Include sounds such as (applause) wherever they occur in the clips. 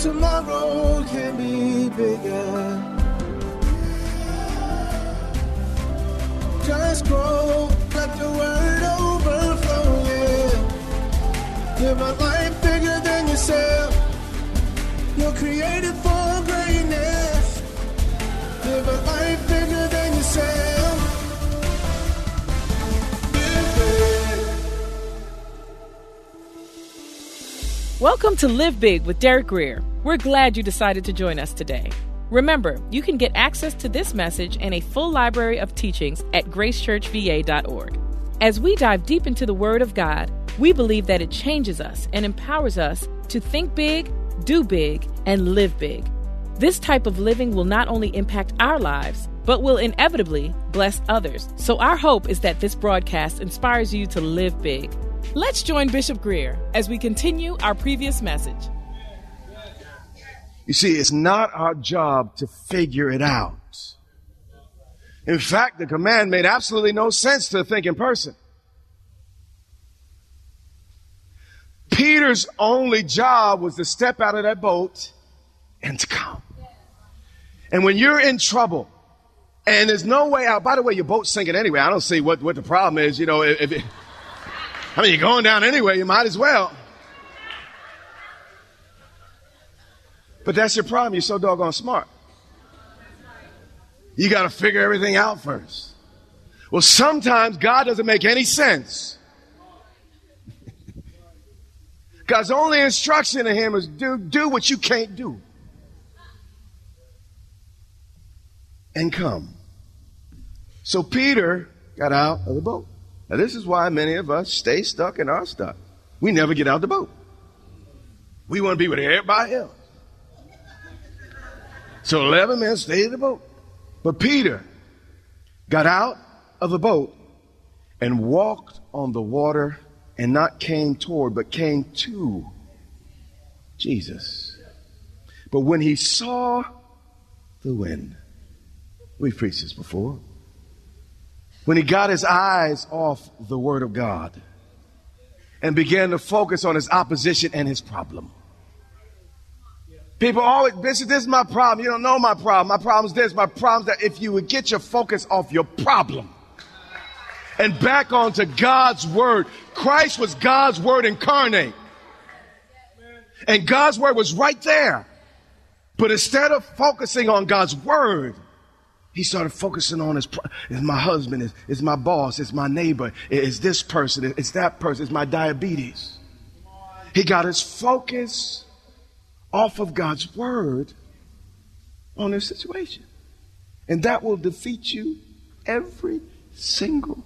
tomorrow can be bigger. Just grow, let the word overflow, yeah. Live a life bigger than yourself. You're created for greatness. Live a life bigger than yourself. Welcome to Live Big with Derek Grier. We're glad you decided to join us today. Remember, you can get access to this message and a full library of teachings at gracechurchva.org. As we dive deep into the Word of God, we believe that it changes us and empowers us to think big, do big, and live big. This type of living will not only impact our lives, but will inevitably bless others. So, our hope is that this broadcast inspires you to live big. Let's join Bishop Grier as we continue our previous message. You see, it's not our job to figure it out. In fact, the command made absolutely no sense to a thinking person. Peter's only job was to step out of that boat and to come. And when you're in trouble and there's no way out, by the way, your boat's sinking anyway. I don't see what, what the problem is. You know, if, if it, I mean, you're going down anyway, you might as well. But that's your problem. You're so doggone smart. You got to figure everything out first. Well, sometimes God doesn't make any sense. (laughs) God's only instruction to him is do, do what you can't do. And come. So Peter got out of the boat. Now, this is why many of us stay stuck in our stuff. We never get out the boat. We want to be with everybody else. So 11 men stayed in the boat. But Peter got out of the boat and walked on the water and not came toward, but came to Jesus. But when he saw the wind, we've preached this before. When he got his eyes off the Word of God and began to focus on his opposition and his problem. People always, Bishop, this is my problem. You don't know my problem. My problem is this. My problem is that if you would get your focus off your problem and back onto God's Word, Christ was God's Word incarnate. And God's Word was right there. But instead of focusing on God's Word, he started focusing on his, is my husband, is, is my boss, is my neighbor, is this person, is that person, is my diabetes. He got his focus off of God's word on their situation. And that will defeat you every single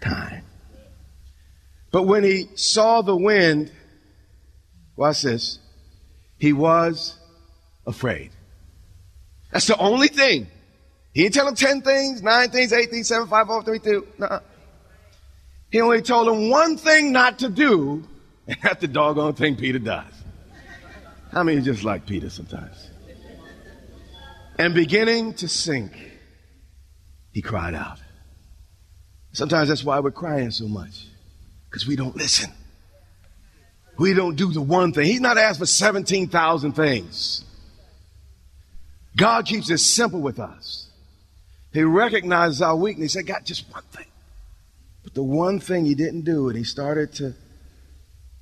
time. But when he saw the wind, watch this, he was afraid. That's the only thing. He didn't tell him 10 things, 9 things, 8 things, 7, 5, 4, 3, 2. No. He only told him one thing not to do, (laughs) and that's the doggone thing Peter does. How many just like Peter sometimes? And beginning to sink, he cried out. Sometimes that's why we're crying so much. Because we don't listen. We don't do the one thing. He's not asked for 17,000 things. God keeps it simple with us. He recognizes our weakness. He said, God, just one thing. But the one thing he didn't do, and he started to,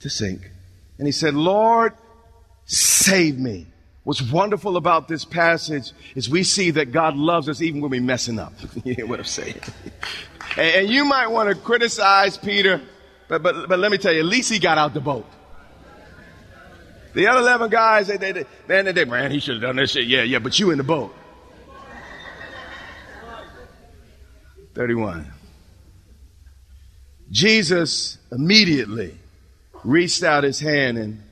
to sink. And he said, Lord, save me. What's wonderful about this passage is we see that God loves us even when we're messing up. (laughs) you hear what I'm saying? and, and you might want to criticize Peter, but, but, but let me tell you, at least he got out the boat. The other 11 guys, they, they, they, man, they, man, he should have done this shit. Yeah, yeah, but you in the boat. 31. Jesus immediately reached out his hand and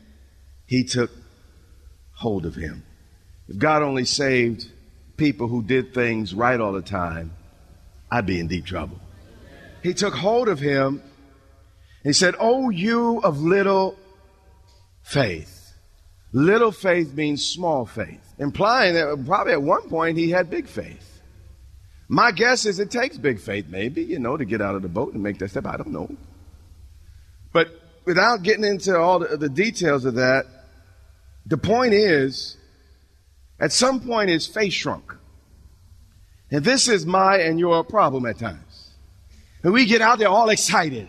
he took hold of him. If God only saved people who did things right all the time, I'd be in deep trouble. He took hold of him. He said, Oh, you of little faith. Little faith means small faith, implying that probably at one point he had big faith. My guess is it takes big faith, maybe, you know, to get out of the boat and make that step. I don't know. But without getting into all the, the details of that, the point is, at some point his faith shrunk. And this is my and your problem at times. And we get out there all excited,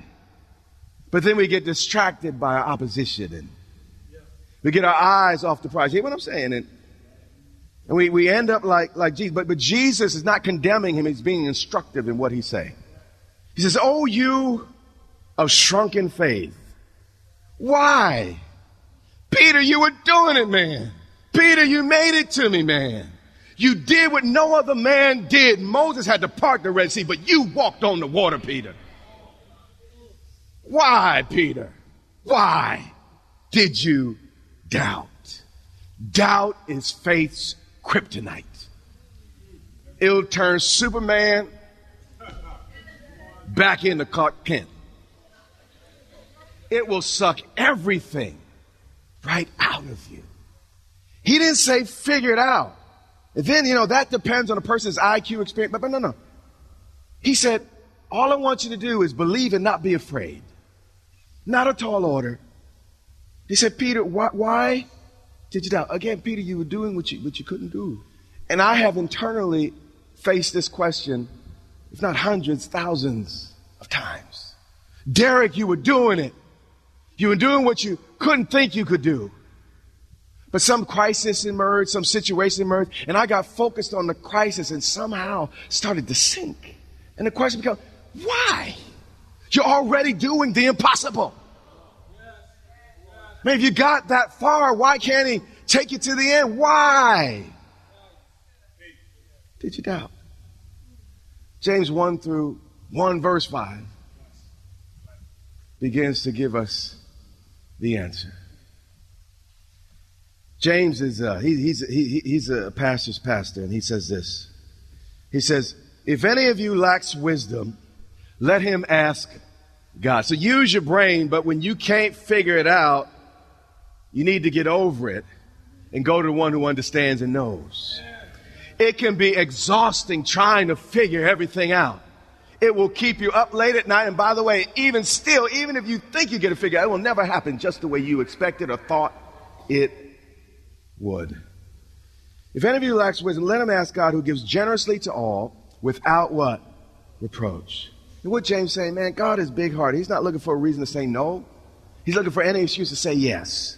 but then we get distracted by our opposition and we get our eyes off the prize. You hear what I'm saying? And, and we, we end up like, like Jesus. But, but Jesus is not condemning him. He's being instructive in what he's saying. He says, Oh, you of shrunken faith. Why? Peter, you were doing it, man. Peter, you made it to me, man. You did what no other man did. Moses had to part the Red Sea, but you walked on the water, Peter. Why, Peter? Why did you doubt? Doubt is faith's kryptonite. It'll turn Superman back into Clark Kent. It will suck everything right out of you. He didn't say figure it out. And then, you know, that depends on a person's IQ experience. But, but no, no. He said, all I want you to do is believe and not be afraid. Not a tall order. He said, Peter, why, why did you doubt? Again, Peter, you were doing what you, what you couldn't do. And I have internally faced this question, if not hundreds, thousands of times. Derek, you were doing it. You were doing what you couldn't think you could do. But some crisis emerged, some situation emerged, and I got focused on the crisis and somehow started to sink. And the question becomes, why? You're already doing the impossible. Man, if you got that far, why can't he take you to the end? Why? Did you doubt? James 1 through 1 verse 5 begins to give us the answer. James is uh, he, he's he, he's a pastor's pastor, and he says this. He says, "If any of you lacks wisdom, let him ask God." So use your brain, but when you can't figure it out, you need to get over it and go to the one who understands and knows. It can be exhausting trying to figure everything out. It will keep you up late at night. And by the way, even still, even if you think you get it figured it will never happen just the way you expected or thought it would. If any of you lacks wisdom, let him ask God who gives generously to all without what? Reproach. And what James saying, man, God is big hearted. He's not looking for a reason to say no. He's looking for any excuse to say yes.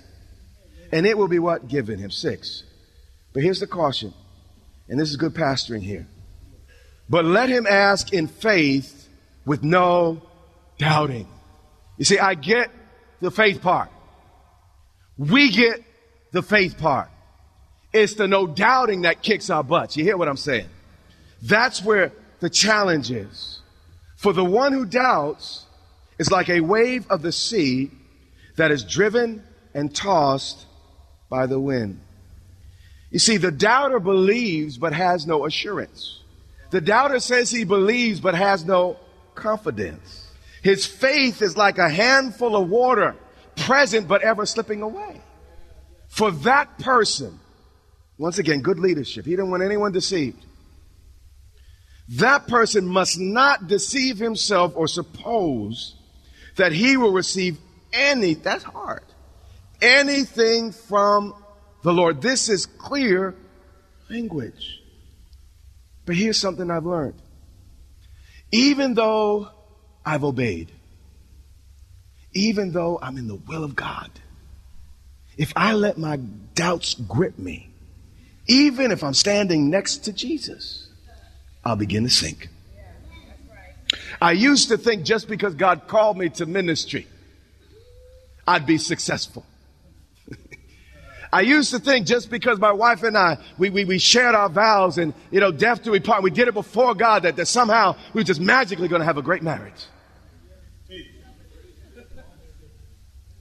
And it will be what? Given him. Six. But here's the caution. And this is good pastoring here. But let him ask in faith with no doubting. You see, I get the faith part. We get the faith part. It's the no doubting that kicks our butts. You hear what I'm saying? That's where the challenge is. For the one who doubts is like a wave of the sea that is driven and tossed by the wind. You see, the doubter believes but has no assurance. The doubter says he believes but has no confidence. His faith is like a handful of water, present but ever slipping away. For that person, once again, good leadership. He didn't want anyone deceived. That person must not deceive himself or suppose that he will receive any, that's hard, anything from the Lord. This is clear language. But here's something I've learned. Even though I've obeyed, even though I'm in the will of God, if I let my doubts grip me, even if I'm standing next to Jesus, I'll begin to sink. I used to think just because God called me to ministry, I'd be successful. I used to think just because my wife and I, we, we, we shared our vows and, you know, death do we part, we did it before God, that, that somehow we were just magically going to have a great marriage.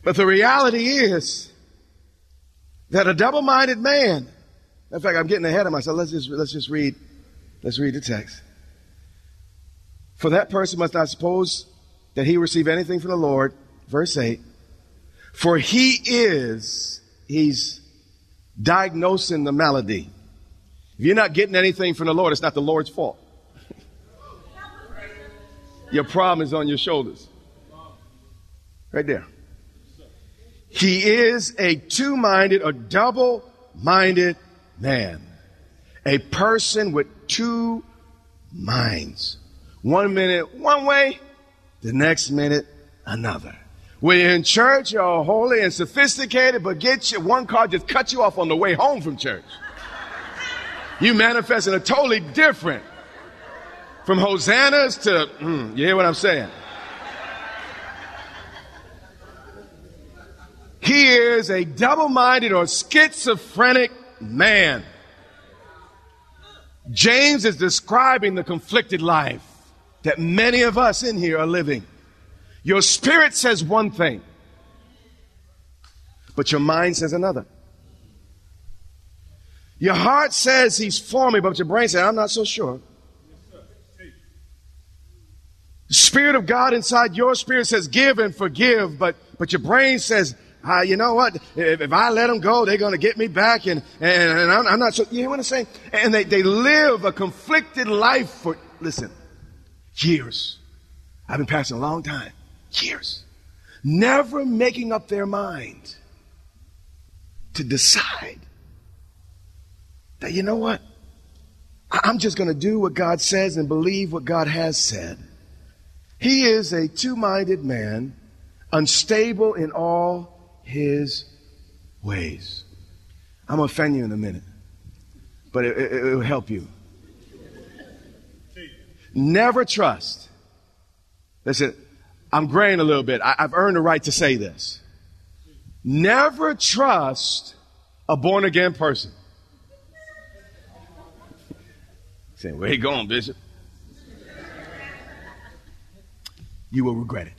But the reality is that a double-minded man, in fact, I'm getting ahead of myself. Let's just, let's just read, let's read the text. For that person must not suppose that he receive anything from the Lord. Verse 8. For he is, he's diagnosing the malady. If you're not getting anything from the Lord, it's not the Lord's fault. your problem is on your shoulders. Right there. He is a two minded or double minded man. A person with two minds. One minute one way, the next minute another. When you're in church, you're holy and sophisticated, but get you, one car just cut you off on the way home from church. You manifest in a totally different. From hosannas to, mm, you hear what I'm saying? He is a double minded or schizophrenic man. James is describing the conflicted life that many of us in here are living. Your spirit says one thing, but your mind says another. Your heart says he's for me, but your brain says, I'm not so sure. The Spirit of God inside your spirit says give and forgive, but, but your brain says, uh, you know what? If, if, I let them go, they're going to get me back, and, and, and I'm, I'm, not so. You know what I'm saying? And they, they live a conflicted life for, listen, years. I've been passing a long time. Years. Never making up their mind to decide that, you know what? I'm just going to do what God says and believe what God has said. He is a two minded man, unstable in all his ways. I'm going to offend you in a minute, but it, it, it will help you. Never trust. Listen, I'm graying a little bit. I, I've earned the right to say this. Never trust a born again person. Saying, where you going, Bishop? You will regret it.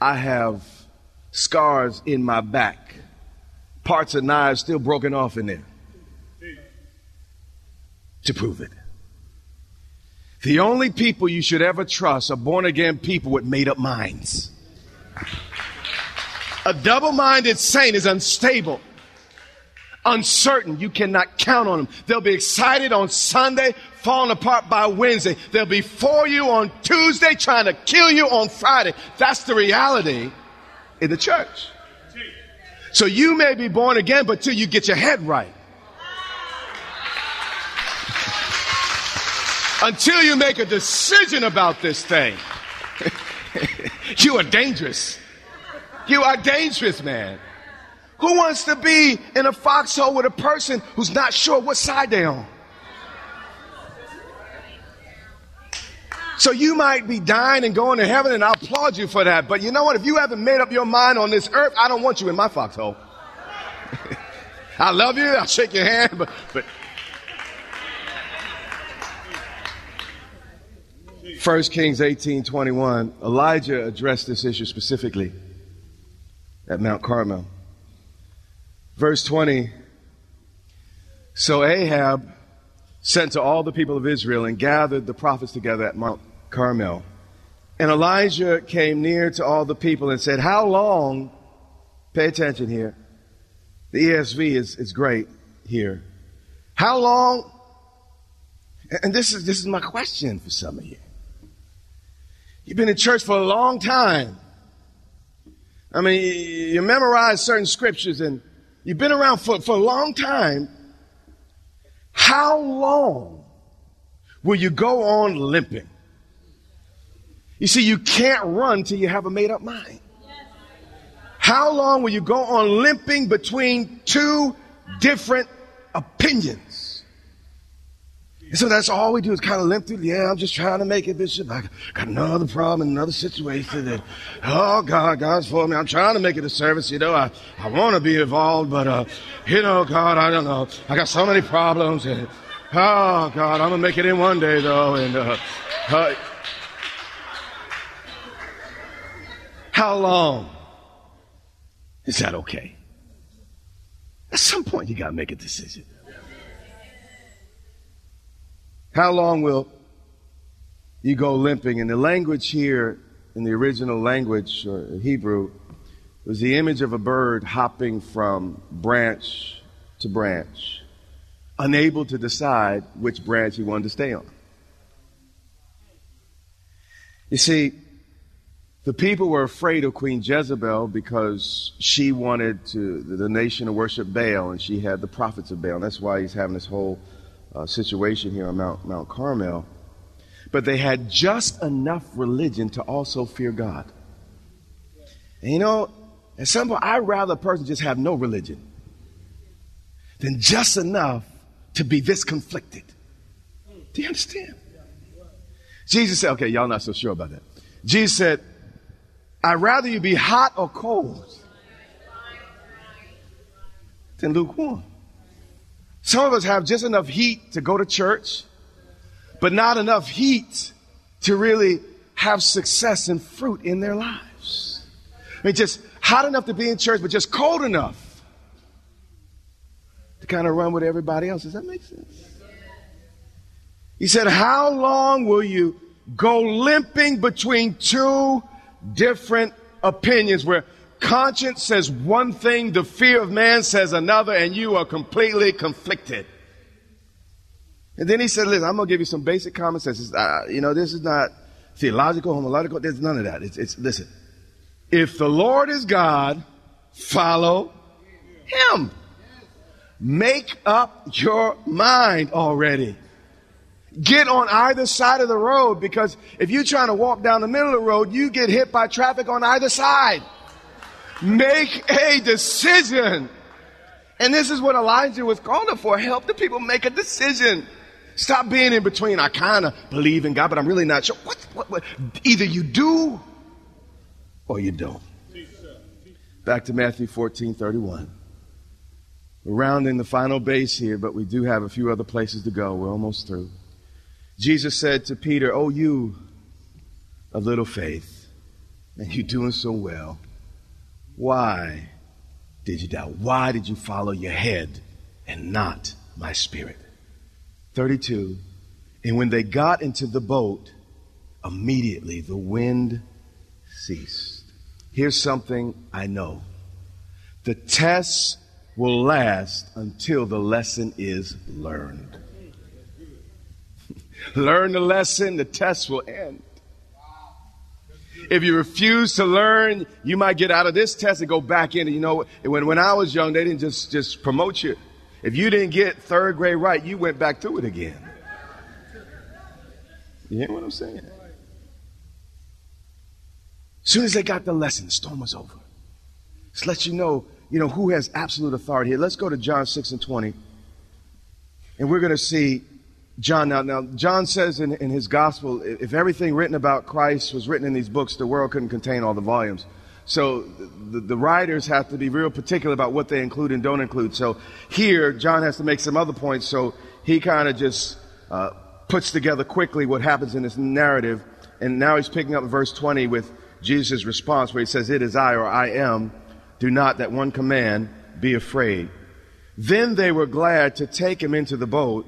I have scars in my back, parts of knives still broken off in there to prove it. The only people you should ever trust are born again people with made up minds. A double minded saint is unstable, uncertain. You cannot count on them. They'll be excited on Sunday, falling apart by Wednesday. They'll be for you on Tuesday, trying to kill you on Friday. That's the reality in the church. So you may be born again, but till you get your head right. Until you make a decision about this thing, (laughs) you are dangerous. You are dangerous, man. Who wants to be in a foxhole with a person who's not sure what side they're on? So you might be dying and going to heaven, and I applaud you for that. But you know what? If you haven't made up your mind on this earth, I don't want you in my foxhole. (laughs) I love you. I'll shake your hand, but, but 1 Kings 18 21, Elijah addressed this issue specifically at Mount Carmel. Verse 20 So Ahab sent to all the people of Israel and gathered the prophets together at Mount Carmel. And Elijah came near to all the people and said, How long? Pay attention here. The ESV is, is great here. How long? And this is, this is my question for some of you. You've been in church for a long time. I mean, you memorize certain scriptures and you've been around for, for a long time. How long will you go on limping? You see, you can't run till you have a made up mind. How long will you go on limping between two different opinions? And so that's all we do is kind of limp through. Yeah, I'm just trying to make it, Bishop. I got another problem, another situation. And, oh, God, God's for me. I'm trying to make it a service. You know, I, I want to be involved, but, uh, you know, God, I don't know. I got so many problems. And, oh, God, I'm going to make it in one day, though. And, uh, uh, how long Is that okay? At some point, you got to make a decision. How long will you go limping? And the language here, in the original language, or Hebrew, was the image of a bird hopping from branch to branch, unable to decide which branch he wanted to stay on. You see, the people were afraid of Queen Jezebel because she wanted to, the nation to worship Baal, and she had the prophets of Baal. And That's why he's having this whole uh, situation here on Mount, Mount Carmel. But they had just enough religion to also fear God. And you know, at some point, I'd rather a person just have no religion than just enough to be this conflicted. Do you understand? Jesus said, okay, y'all not so sure about that. Jesus said, I'd rather you be hot or cold than lukewarm. Some of us have just enough heat to go to church, but not enough heat to really have success and fruit in their lives. I mean, just hot enough to be in church, but just cold enough to kind of run with everybody else. Does that make sense? He said, How long will you go limping between two different opinions where conscience says one thing, the fear of man says another, and you are completely conflicted. And then he said, listen, I'm going to give you some basic common sense. Uh, you know, this is not theological, homological. There's none of that. It's, it's, listen, if the Lord is God, follow him. Make up your mind already. Get on either side of the road because if you're trying to walk down the middle of the road, you get hit by traffic on either side. Make a decision. And this is what Elijah was calling for. Help the people make a decision. Stop being in between. I kind of believe in God, but I'm really not sure. What, what, what? Either you do or you don't. Back to Matthew 14 31. We're rounding the final base here, but we do have a few other places to go. We're almost through. Jesus said to Peter, Oh, you of little faith, and you're doing so well, why did you doubt? Why did you follow your head and not my spirit? 32. And when they got into the boat, immediately the wind ceased. Here's something I know the test will last until the lesson is learned. (laughs) learn the lesson, the test will end. If you refuse to learn, you might get out of this test and go back in. You know, when, when I was young, they didn't just, just promote you. If you didn't get third grade right, you went back through it again. You hear what I'm saying? As soon as they got the lesson, the storm was over. Just let you know, you know, who has absolute authority here. Let's go to John 6 and 20. And we're going to see John, now, now John says in, in his gospel, if everything written about Christ was written in these books, the world couldn't contain all the volumes. So the, the writers have to be real particular about what they include and don't include. So here, John has to make some other points. So he kind of just uh, puts together quickly what happens in this narrative. And now he's picking up verse 20 with Jesus' response where he says, It is I or I am. Do not that one command be afraid. Then they were glad to take him into the boat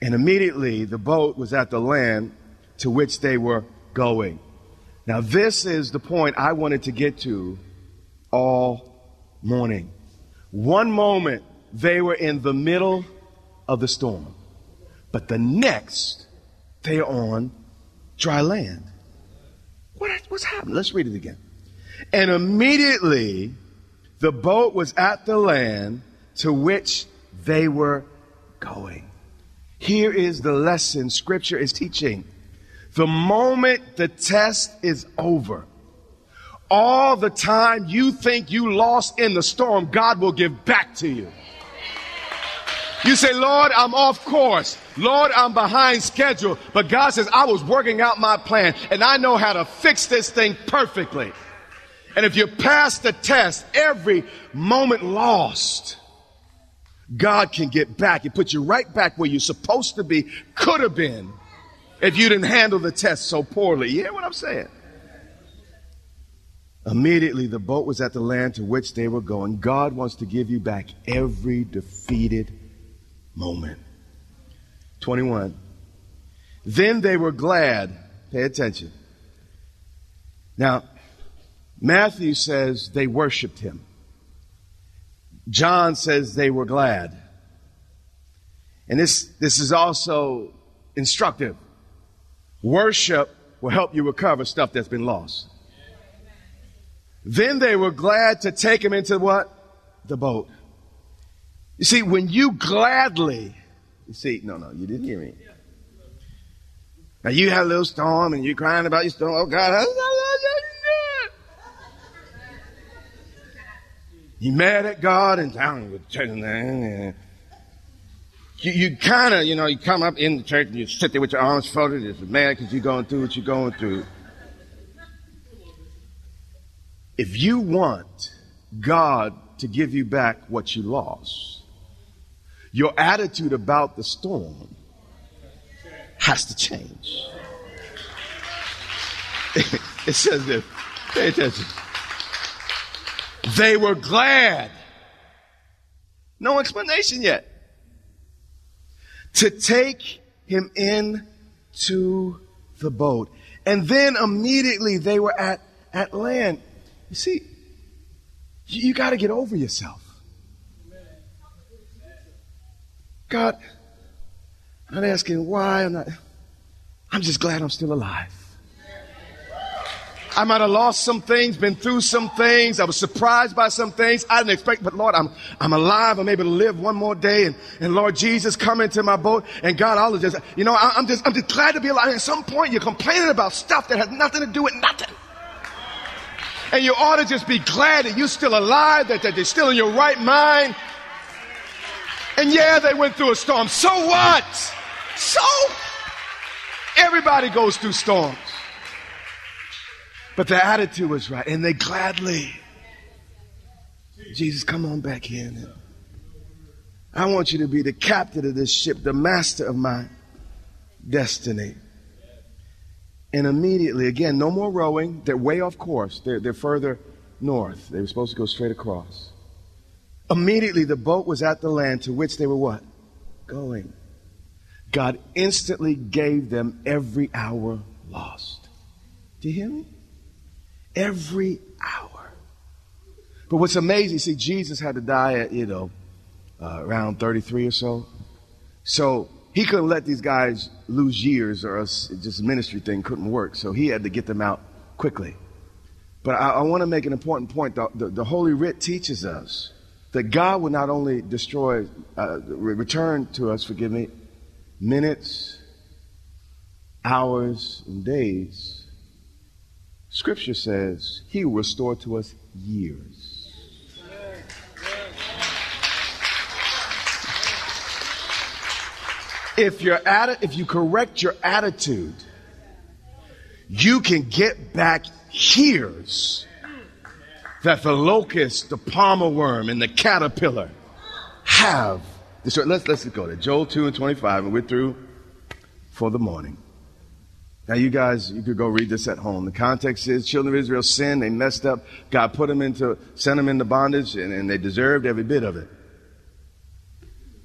and immediately the boat was at the land to which they were going. Now, this is the point I wanted to get to all morning. One moment they were in the middle of the storm, but the next they are on dry land. What, what's happening? Let's read it again. And immediately the boat was at the land to which they were going. Here is the lesson scripture is teaching. The moment the test is over, all the time you think you lost in the storm, God will give back to you. You say, Lord, I'm off course. Lord, I'm behind schedule. But God says, I was working out my plan and I know how to fix this thing perfectly. And if you pass the test, every moment lost God can get back and put you right back where you're supposed to be, could have been, if you didn't handle the test so poorly. You hear what I'm saying? Immediately, the boat was at the land to which they were going. God wants to give you back every defeated moment. 21. Then they were glad. Pay attention. Now, Matthew says they worshiped him. John says they were glad. And this, this is also instructive. Worship will help you recover stuff that's been lost. Then they were glad to take him into what? The boat. You see, when you gladly, you see, no, no, you didn't hear me. Now you had a little storm and you're crying about your storm. Oh God, you mad at God and down with church and you, you kind of, you know, you come up in the church and you sit there with your arms folded, just mad because you're going through what you're going through. If you want God to give you back what you lost, your attitude about the storm has to change. (laughs) it says this. Pay attention. They were glad. No explanation yet. To take him in to the boat. And then immediately they were at, at land. You see, you, you got to get over yourself. God, I'm not asking why. I'm not. I'm just glad I'm still alive. I might have lost some things, been through some things. I was surprised by some things I didn't expect, but Lord, I'm, I'm alive. I'm able to live one more day. And, and Lord Jesus, come into my boat. And God, of just, you know, I, I'm just, I'm just glad to be alive. At some point, you're complaining about stuff that has nothing to do with nothing. And you ought to just be glad that you're still alive, that, that you're still in your right mind. And yeah, they went through a storm. So what? So everybody goes through storms. But their attitude was right. And they gladly, Jesus, come on back in. I want you to be the captain of this ship, the master of my destiny. And immediately, again, no more rowing. They're way off course. They're, they're further north. They were supposed to go straight across. Immediately, the boat was at the land to which they were what? Going. God instantly gave them every hour lost. Do you hear me? Every hour. But what's amazing, see, Jesus had to die at, you know, uh, around 33 or so. So he couldn't let these guys lose years or else just ministry thing couldn't work. So he had to get them out quickly. But I, I want to make an important point. The, the, the, Holy Writ teaches us that God will not only destroy, uh, return to us, forgive me, minutes, hours, and days. Scripture says he will restore to us years. If, your atti- if you correct your attitude, you can get back years that the locust, the palmer worm, and the caterpillar have. Let's, let's go to Joel 2 and 25, and we're through for the morning. Now, you guys, you could go read this at home. The context is children of Israel sinned, they messed up. God put them into, sent them into bondage, and, and they deserved every bit of it.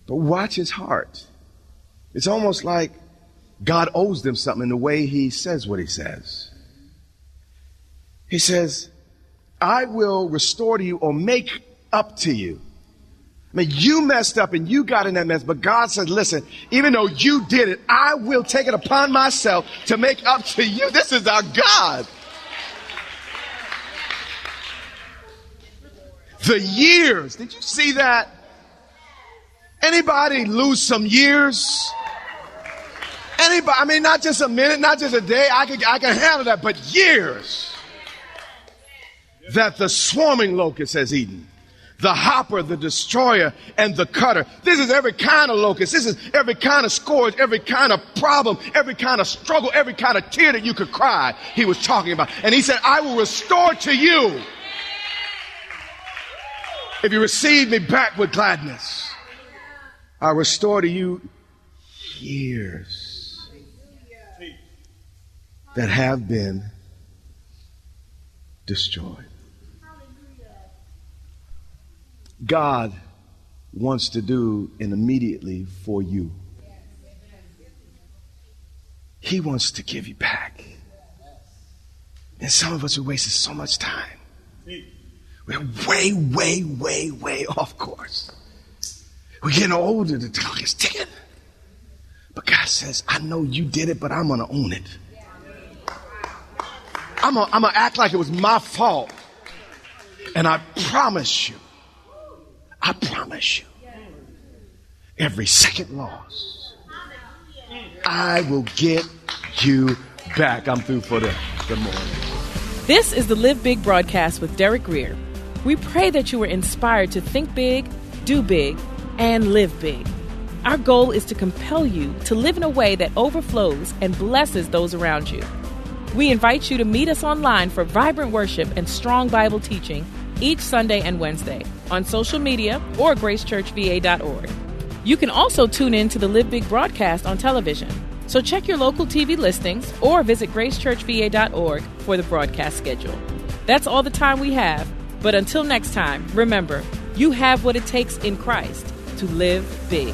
But watch his heart. It's almost like God owes them something in the way he says what he says. He says, I will restore to you or make up to you. I mean, you messed up and you got in that mess, but God said, listen, even though you did it, I will take it upon myself to make up to you. This is our God. The years. Did you see that? Anybody lose some years? Anybody, I mean, not just a minute, not just a day. I can, I can handle that, but years that the swarming locust has eaten. The hopper, the destroyer, and the cutter. This is every kind of locust. This is every kind of scourge, every kind of problem, every kind of struggle, every kind of tear that you could cry. He was talking about. And he said, I will restore to you if you receive me back with gladness. I'll restore to you years that have been destroyed. God wants to do an immediately for you. He wants to give you back. And some of us are wasting so much time. We're way, way, way, way off course. We're getting older, the clock is ticking. But God says, I know you did it, but I'm going to own it. I'm going to act like it was my fault. And I promise you, I promise you, every second loss, I will get you back. I'm through for the, the morning. This is the Live Big broadcast with Derek Grier. We pray that you were inspired to think big, do big, and live big. Our goal is to compel you to live in a way that overflows and blesses those around you. We invite you to meet us online for vibrant worship and strong Bible teaching each Sunday and Wednesday on social media or gracechurchva.org. You can also tune in to the Live Big broadcast on television. So check your local TV listings or visit gracechurchva.org for the broadcast schedule. That's all the time we have. But until next time, remember, you have what it takes in Christ to live big.